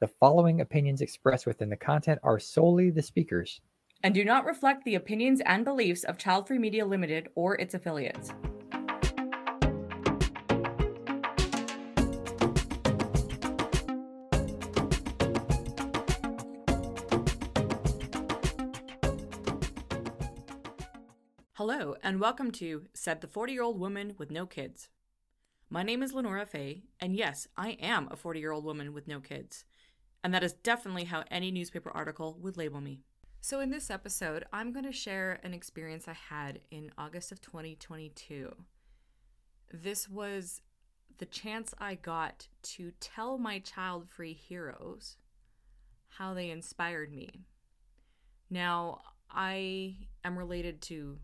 The following opinions expressed within the content are solely the speakers. and do not reflect the opinions and beliefs of Child Free Media Limited or its affiliates. Hello, and welcome to Said the 40 Year Old Woman with No Kids. My name is LeNora Faye, and yes, I am a 40 year old woman with no kids. And that is definitely how any newspaper article would label me. So, in this episode, I'm going to share an experience I had in August of 2022. This was the chance I got to tell my child free heroes how they inspired me. Now, I am related to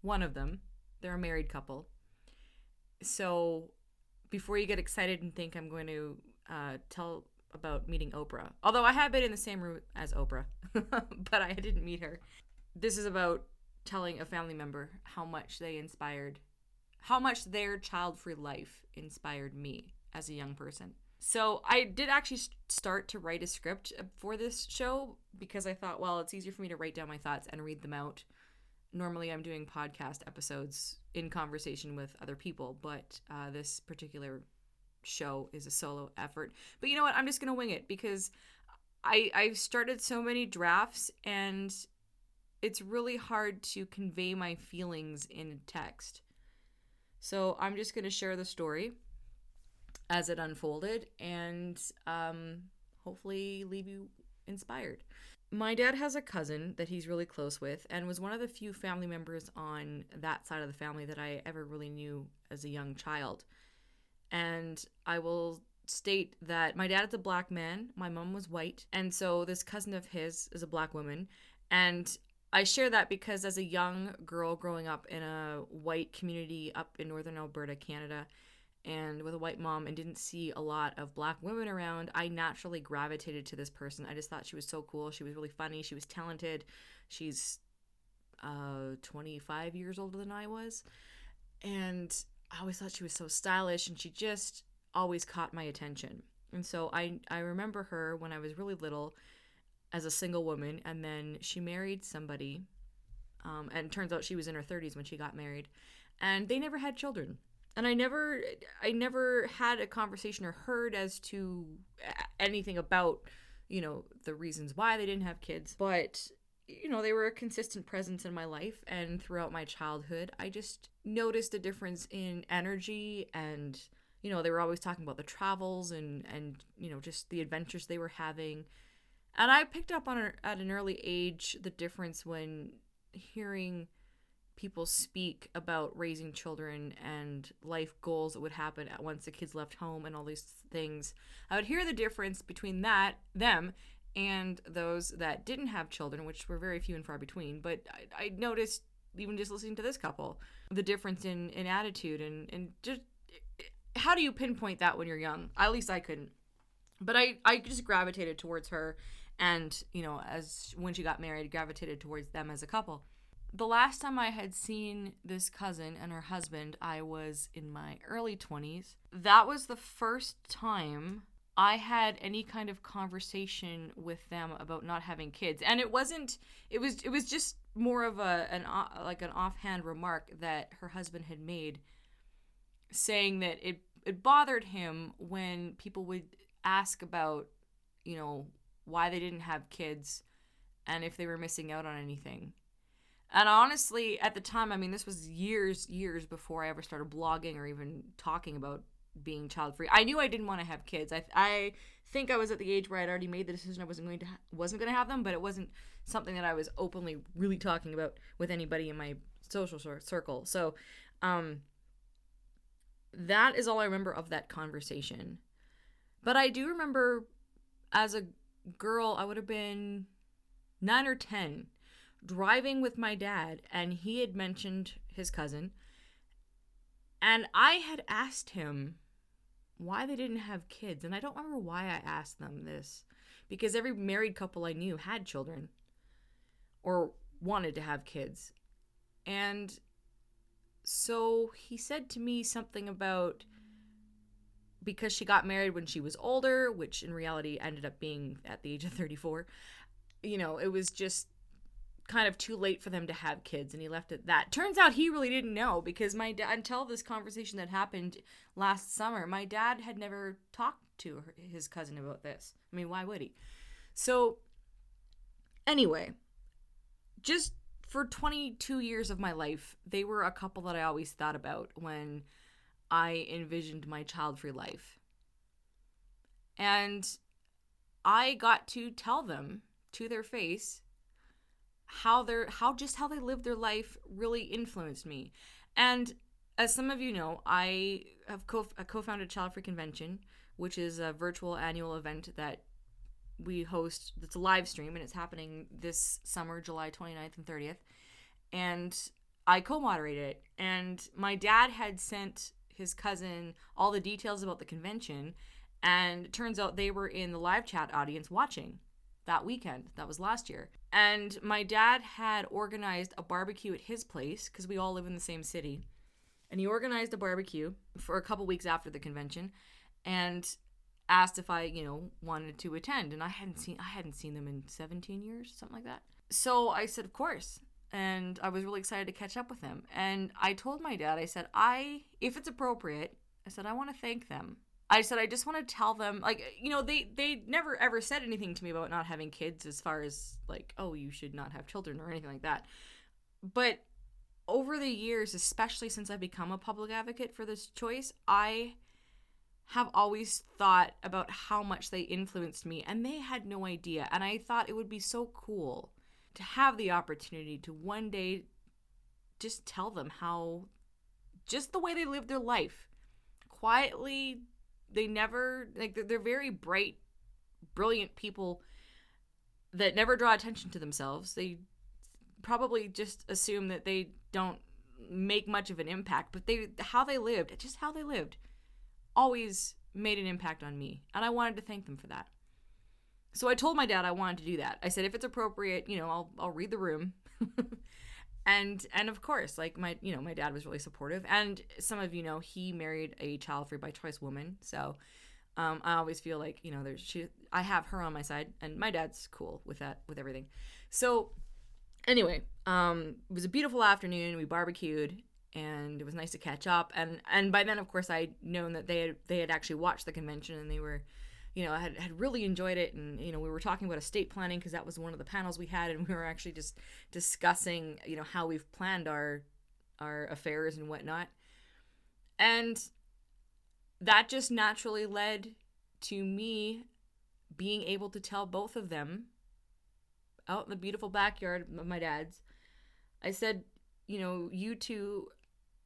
one of them, they're a married couple. So, before you get excited and think I'm going to uh, tell about meeting Oprah. Although I have been in the same room as Oprah, but I didn't meet her. This is about telling a family member how much they inspired, how much their child free life inspired me as a young person. So I did actually start to write a script for this show because I thought, well, it's easier for me to write down my thoughts and read them out. Normally, I'm doing podcast episodes in conversation with other people, but uh, this particular show is a solo effort. But you know what? I'm just gonna wing it because I I've started so many drafts and it's really hard to convey my feelings in text. So I'm just gonna share the story as it unfolded and um, hopefully leave you inspired. My dad has a cousin that he's really close with and was one of the few family members on that side of the family that I ever really knew as a young child. And I will state that my dad is a black man, my mom was white, and so this cousin of his is a black woman. And I share that because as a young girl growing up in a white community up in northern Alberta, Canada, and with a white mom and didn't see a lot of black women around, I naturally gravitated to this person. I just thought she was so cool. She was really funny. She was talented. She's uh, 25 years older than I was. And I always thought she was so stylish and she just always caught my attention. And so I I remember her when I was really little as a single woman and then she married somebody um, and turns out she was in her 30s when she got married and they never had children and i never i never had a conversation or heard as to anything about you know the reasons why they didn't have kids but you know they were a consistent presence in my life and throughout my childhood. I just noticed a difference in energy and you know they were always talking about the travels and and you know just the adventures they were having. And i picked up on a, at an early age the difference when hearing people speak about raising children and life goals that would happen once the kids left home and all these things. I would hear the difference between that them and those that didn't have children which were very few and far between. But i, I noticed even just listening to this couple the difference in in attitude and and just how do you pinpoint that when you're young? At least i couldn't. But i i just gravitated towards her and you know as when she got married gravitated towards them as a couple. The last time I had seen this cousin and her husband, I was in my early 20s. That was the first time I had any kind of conversation with them about not having kids. And it wasn't it was it was just more of a an like an offhand remark that her husband had made saying that it it bothered him when people would ask about, you know, why they didn't have kids and if they were missing out on anything. And honestly, at the time, I mean, this was years, years before I ever started blogging or even talking about being child free. I knew I didn't want to have kids. I, I think I was at the age where I'd already made the decision I wasn't going to ha- wasn't going to have them, but it wasn't something that I was openly really talking about with anybody in my social circle. So, um, that is all I remember of that conversation. But I do remember as a girl, I would have been nine or ten driving with my dad, and he had mentioned his cousin. And I had asked him why they didn't have kids. And I don't remember why I asked them this, because every married couple I knew had children or wanted to have kids. And so he said to me something about because she got married when she was older, which in reality ended up being at the age of 34, you know, it was just kind of too late for them to have kids and he left it that. Turns out he really didn't know because my dad until this conversation that happened last summer, my dad had never talked to her, his cousin about this. I mean, why would he? So anyway, just for 22 years of my life, they were a couple that I always thought about when I envisioned my child free life. And I got to tell them to their face how their how just how they lived their life really influenced me. And as some of you know, I have co- co-founded Child Free Convention, which is a virtual annual event that we host. It's a live stream and it's happening this summer, July 29th and 30th. And I co-moderate it. And my dad had sent his cousin all the details about the convention and turns out they were in the live chat audience watching that weekend. That was last year. And my dad had organized a barbecue at his place because we all live in the same city. And he organized a barbecue for a couple weeks after the convention and asked if I, you know, wanted to attend. And I hadn't seen I hadn't seen them in 17 years, something like that. So I said, "Of course." And I was really excited to catch up with him. And I told my dad, I said, "I if it's appropriate, I said I want to thank them I said I just want to tell them like you know they they never ever said anything to me about not having kids as far as like oh you should not have children or anything like that. But over the years, especially since I've become a public advocate for this choice, I have always thought about how much they influenced me and they had no idea and I thought it would be so cool to have the opportunity to one day just tell them how just the way they live their life quietly they never like they're, they're very bright, brilliant people that never draw attention to themselves. They probably just assume that they don't make much of an impact, but they how they lived, just how they lived, always made an impact on me, and I wanted to thank them for that. So I told my dad I wanted to do that. I said if it's appropriate, you know, I'll I'll read the room. and and of course like my you know my dad was really supportive. And some of you know he married a child free by choice woman. So um, i always feel like you know there's she i have her on my side and my dad's cool with that with everything. So anyway um it was a beautiful afternoon. We barbecued and it was nice to catch up. And and by then of course i'd known that they had they had actually watched the convention and they were you know, I had, had really enjoyed it. And, you know, we were talking about estate planning because that was one of the panels we had. And we were actually just discussing, you know, how we've planned our, our affairs and whatnot. And that just naturally led to me being able to tell both of them out in the beautiful backyard of my dad's. I said, you know, you two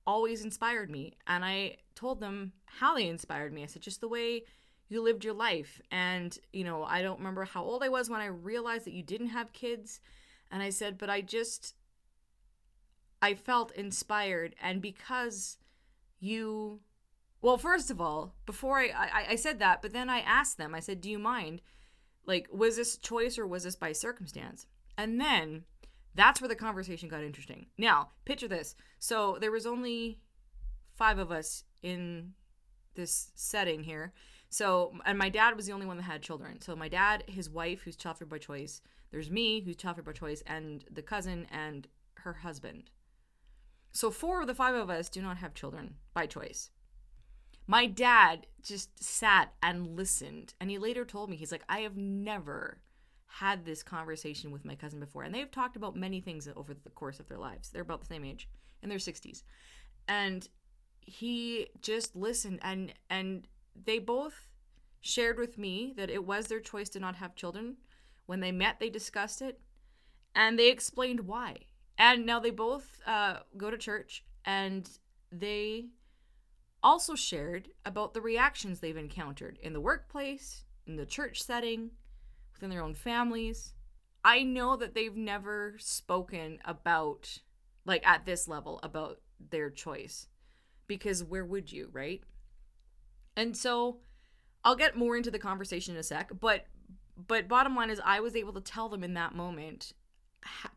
always inspired me. And I told them how they inspired me. I said, just the way you lived your life. And, you know, I don't remember how old I was when I realized that you didn't have kids. And I said, but I just, I felt inspired. And because you, well, first of all, before I, I, I said that, but then I asked them, I said, do you mind? Like, was this choice or was this by circumstance? And then that's where the conversation got interesting. Now, picture this. So there was only five of us in this setting here so, and my dad was the only one that had children. So, my dad, his wife, who's child free by choice, there's me, who's child free by choice, and the cousin and her husband. So, four of the five of us do not have children by choice. My dad just sat and listened. And he later told me, he's like, I have never had this conversation with my cousin before. And they've talked about many things over the course of their lives. They're about the same age in their 60s. And he just listened and and they both shared with me that it was their choice to not have children. When they met, they discussed it and they explained why. And now they both uh, go to church and they also shared about the reactions they've encountered in the workplace, in the church setting, within their own families. I know that they've never spoken about, like at this level, about their choice because where would you, right? And so I'll get more into the conversation in a sec, but but bottom line is I was able to tell them in that moment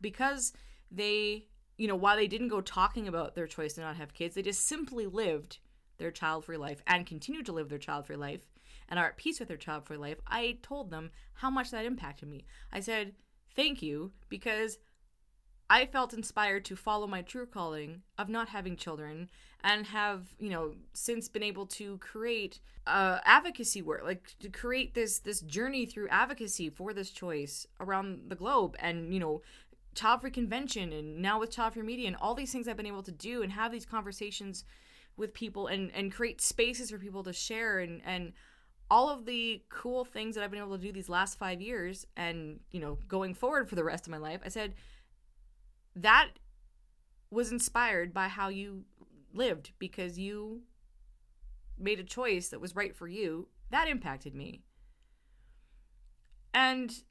because they, you know, while they didn't go talking about their choice to not have kids, they just simply lived their child free life and continue to live their child free life and are at peace with their child free life, I told them how much that impacted me. I said, Thank you, because I felt inspired to follow my true calling of not having children and have, you know, since been able to create uh, advocacy work, like to create this this journey through advocacy for this choice around the globe and, you know, child free convention and now with child free media and all these things I've been able to do and have these conversations with people and and create spaces for people to share and and all of the cool things that I've been able to do these last 5 years and you know going forward for the rest of my life I said that was inspired by how you lived because you made a choice that was right for you that impacted me and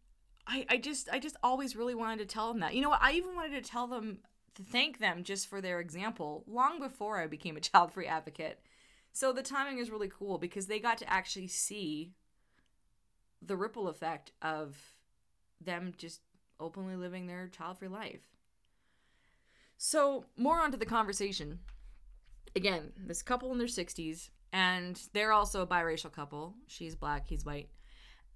I, I just I just always really wanted to tell them that. You know what? I even wanted to tell them to thank them just for their example long before I became a child free advocate. So the timing is really cool because they got to actually see the ripple effect of them just openly living their child free life. So, more onto the conversation. Again, this couple in their 60s, and they're also a biracial couple. She's black, he's white.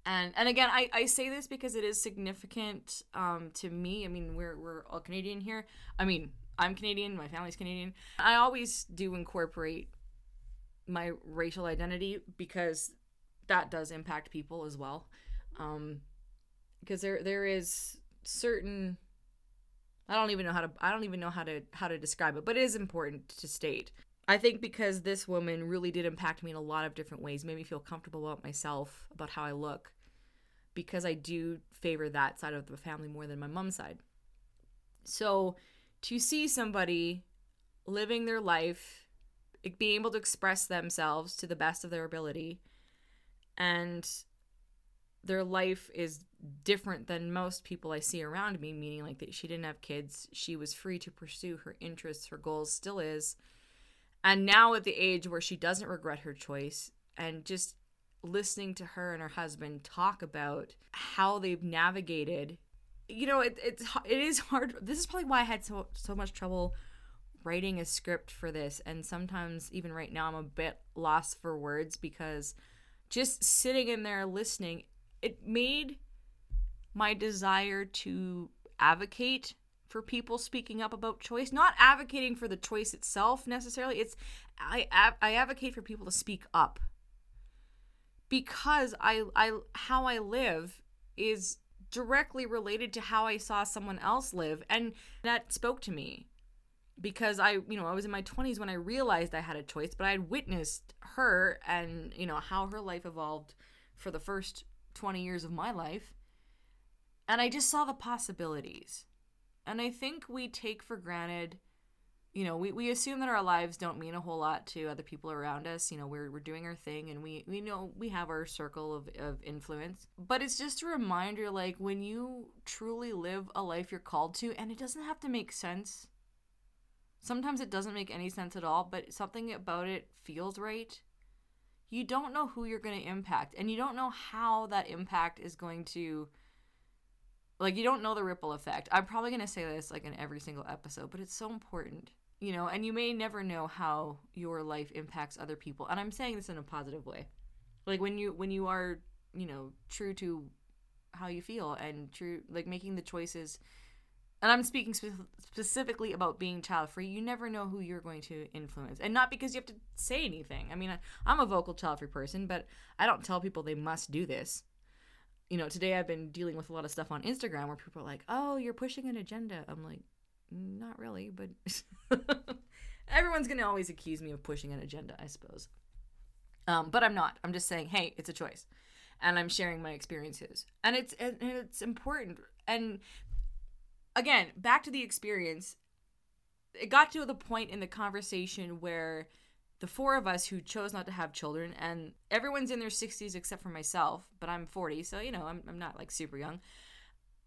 And and again I, I say this because it is significant um, to me. I mean we're, we're all canadian here. I mean i'm canadian my family's canadian. I always do incorporate my racial identity because that does impact people as well. Um, because there there is certain i don't even know how to i don't even know how to how to describe it but it is important to state I think because this woman really did impact me in a lot of different ways, made me feel comfortable about myself, about how I look, because I do favor that side of the family more than my mom's side. So to see somebody living their life, being able to express themselves to the best of their ability, and their life is different than most people I see around me, meaning like that she didn't have kids, she was free to pursue her interests, her goals, still is. And now at the age where she doesn't regret her choice and just listening to her and her husband talk about how they've navigated you know it, it's it is hard this is probably why i had so so much trouble writing a script for this and sometimes even right now i'm a bit lost for words because just sitting in there listening it made my desire to advocate for people speaking up about choice not advocating for the choice itself necessarily it's i i advocate for people to speak up. Because I I how I live is directly related to how I saw someone else live and that spoke to me. Because I you know I was in my 20s when I realized I had a choice but I had witnessed her and you know how her life evolved for the first 20 years of my life and I just saw the possibilities and I think we take for granted you know, we, we assume that our lives don't mean a whole lot to other people around us. You know, we're, we're doing our thing and we, we know we have our circle of, of influence. But it's just a reminder like when you truly live a life you're called to, and it doesn't have to make sense. Sometimes it doesn't make any sense at all, but something about it feels right. You don't know who you're going to impact, and you don't know how that impact is going to like you don't know the ripple effect. I'm probably going to say this like in every single episode, but it's so important you know and you may never know how your life impacts other people and i'm saying this in a positive way like when you when you are you know true to how you feel and true like making the choices and i'm speaking spe- specifically about being child free you never know who you're going to influence and not because you have to say anything i mean I, i'm a vocal child free person but i don't tell people they must do this you know today i've been dealing with a lot of stuff on instagram where people are like oh you're pushing an agenda i'm like not really, but everyone's going to always accuse me of pushing an agenda, I suppose. Um, but I'm not. I'm just saying, hey, it's a choice. And I'm sharing my experiences. And it's and it's important. And again, back to the experience. It got to the point in the conversation where the four of us who chose not to have children and everyone's in their 60s except for myself, but I'm 40, so you know, I'm I'm not like super young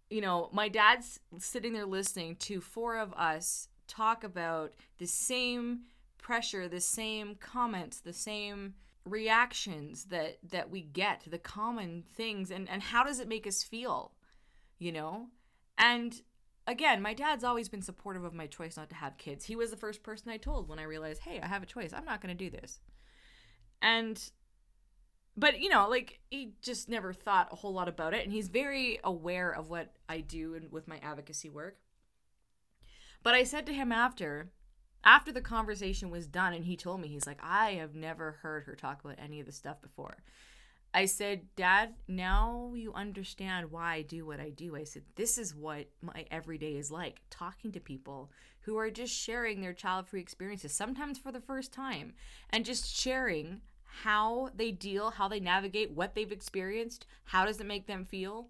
you know, my dad's sitting there listening to four of us talk about the same pressure, the same comments, the same reactions that that we get, the common things and and how does it make us feel? You know? And again, my dad's always been supportive of my choice not to have kids. He was the first person I told when I realized, "Hey, I have a choice. I'm not going to do this." and but you know like he just never thought a whole lot about it and he's very aware of what i do and with my advocacy work but i said to him after after the conversation was done and he told me he's like i have never heard her talk about any of this stuff before i said dad now you understand why i do what i do i said this is what my everyday is like talking to people who are just sharing their child free experiences sometimes for the first time and just sharing how they deal, how they navigate, what they've experienced, how does it make them feel?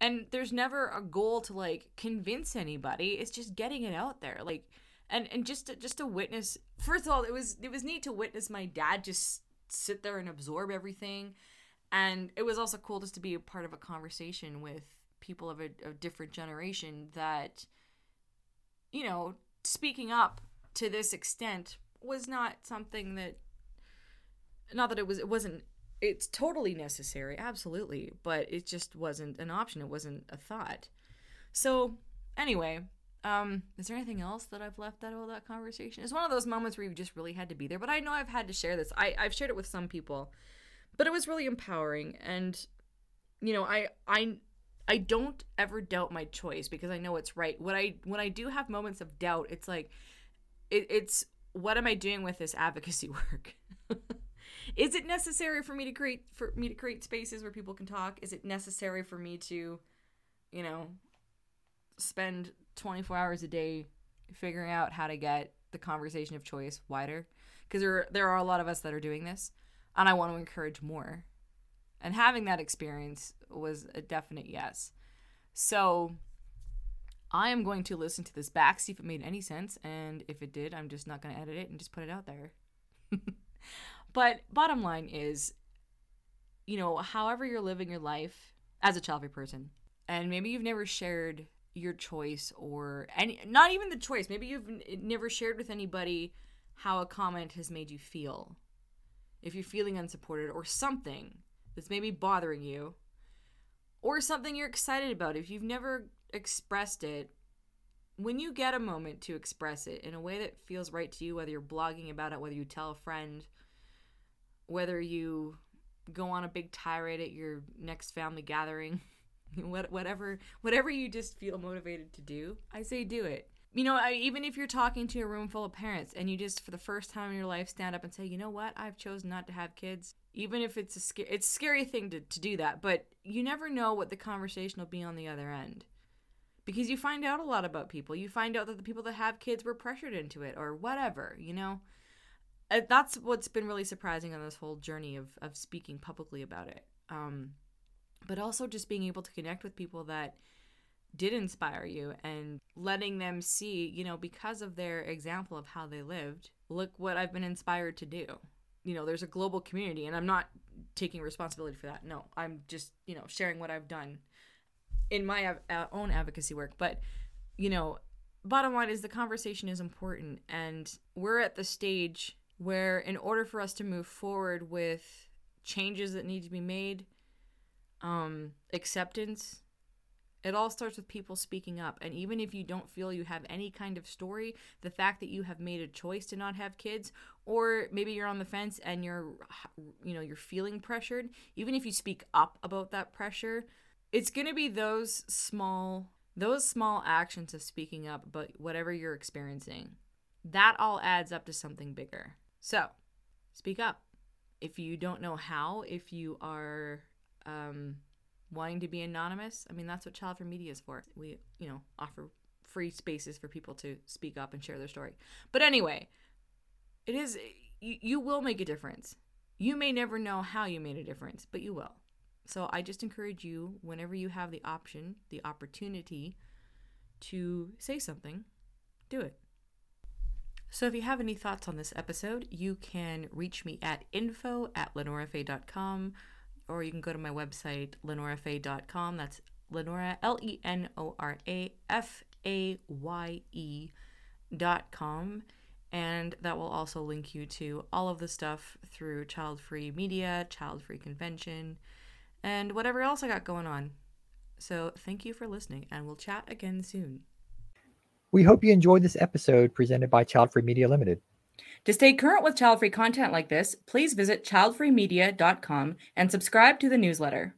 And there's never a goal to like convince anybody. It's just getting it out there. Like and and just to, just to witness first of all, it was it was neat to witness my dad just sit there and absorb everything. And it was also cool just to be a part of a conversation with people of a, a different generation that you know, speaking up to this extent was not something that not that it was it wasn't it's totally necessary absolutely but it just wasn't an option it wasn't a thought so anyway um is there anything else that i've left out of that conversation? It's one of those moments where you just really had to be there but i know i've had to share this. I, i've shared it with some people but it was really empowering. And you know i i i don't ever doubt my choice because i know it's right. When i when i do have moments of doubt it's like it, it's what am i doing with this advocacy work? Is it necessary for me to create for me to create spaces where people can talk? Is it necessary for me to, you know, spend 24 hours a day figuring out how to get the conversation of choice wider? Because there there are a lot of us that are doing this, and I want to encourage more. And having that experience was a definite yes. So I am going to listen to this back, see if it made any sense, and if it did, I'm just not going to edit it and just put it out there. But bottom line is, you know, however you're living your life as a child free person, and maybe you've never shared your choice or any, not even the choice, maybe you've never shared with anybody how a comment has made you feel. If you're feeling unsupported or something that's maybe bothering you, or something you're excited about, if you've never expressed it, when you get a moment to express it in a way that feels right to you, whether you're blogging about it, whether you tell a friend, whether you go on a big tirade at your next family gathering, whatever whatever you just feel motivated to do, I say do it. You know, I, even if you're talking to a room full of parents and you just for the first time in your life stand up and say, "You know what? I've chosen not to have kids." Even if it's a scary it's a scary thing to to do that, but you never know what the conversation will be on the other end. Because you find out a lot about people. You find out that the people that have kids were pressured into it or whatever, you know? That's what's been really surprising on this whole journey of of speaking publicly about it. Um, but also just being able to connect with people that did inspire you and letting them see, you know, because of their example of how they lived, look what I've been inspired to do. You know, there's a global community, and I'm not taking responsibility for that. No, I'm just, you know, sharing what I've done in my av- uh, own advocacy work. But, you know, bottom line is the conversation is important, and we're at the stage where in order for us to move forward with changes that need to be made um, acceptance it all starts with people speaking up and even if you don't feel you have any kind of story the fact that you have made a choice to not have kids or maybe you're on the fence and you're you know you're feeling pressured even if you speak up about that pressure it's going to be those small those small actions of speaking up about whatever you're experiencing that all adds up to something bigger so, speak up. If you don't know how, if you are um, wanting to be anonymous, I mean, that's what Child Free Media is for. We, you know, offer free spaces for people to speak up and share their story. But anyway, it is, you, you will make a difference. You may never know how you made a difference, but you will. So I just encourage you, whenever you have the option, the opportunity to say something, do it. So if you have any thoughts on this episode, you can reach me at info at lenorafaye.com or you can go to my website, lenorafaye.com. That's LeNora, L E N O R A F A Y E dot com. And that will also link you to all of the stuff through Child Free Media, Child Free Convention, and whatever else I got going on. So thank you for listening, and we'll chat again soon. We hope you enjoyed this episode presented by Child Free Media Limited. To stay current with child free content like this, please visit childfreemedia.com and subscribe to the newsletter.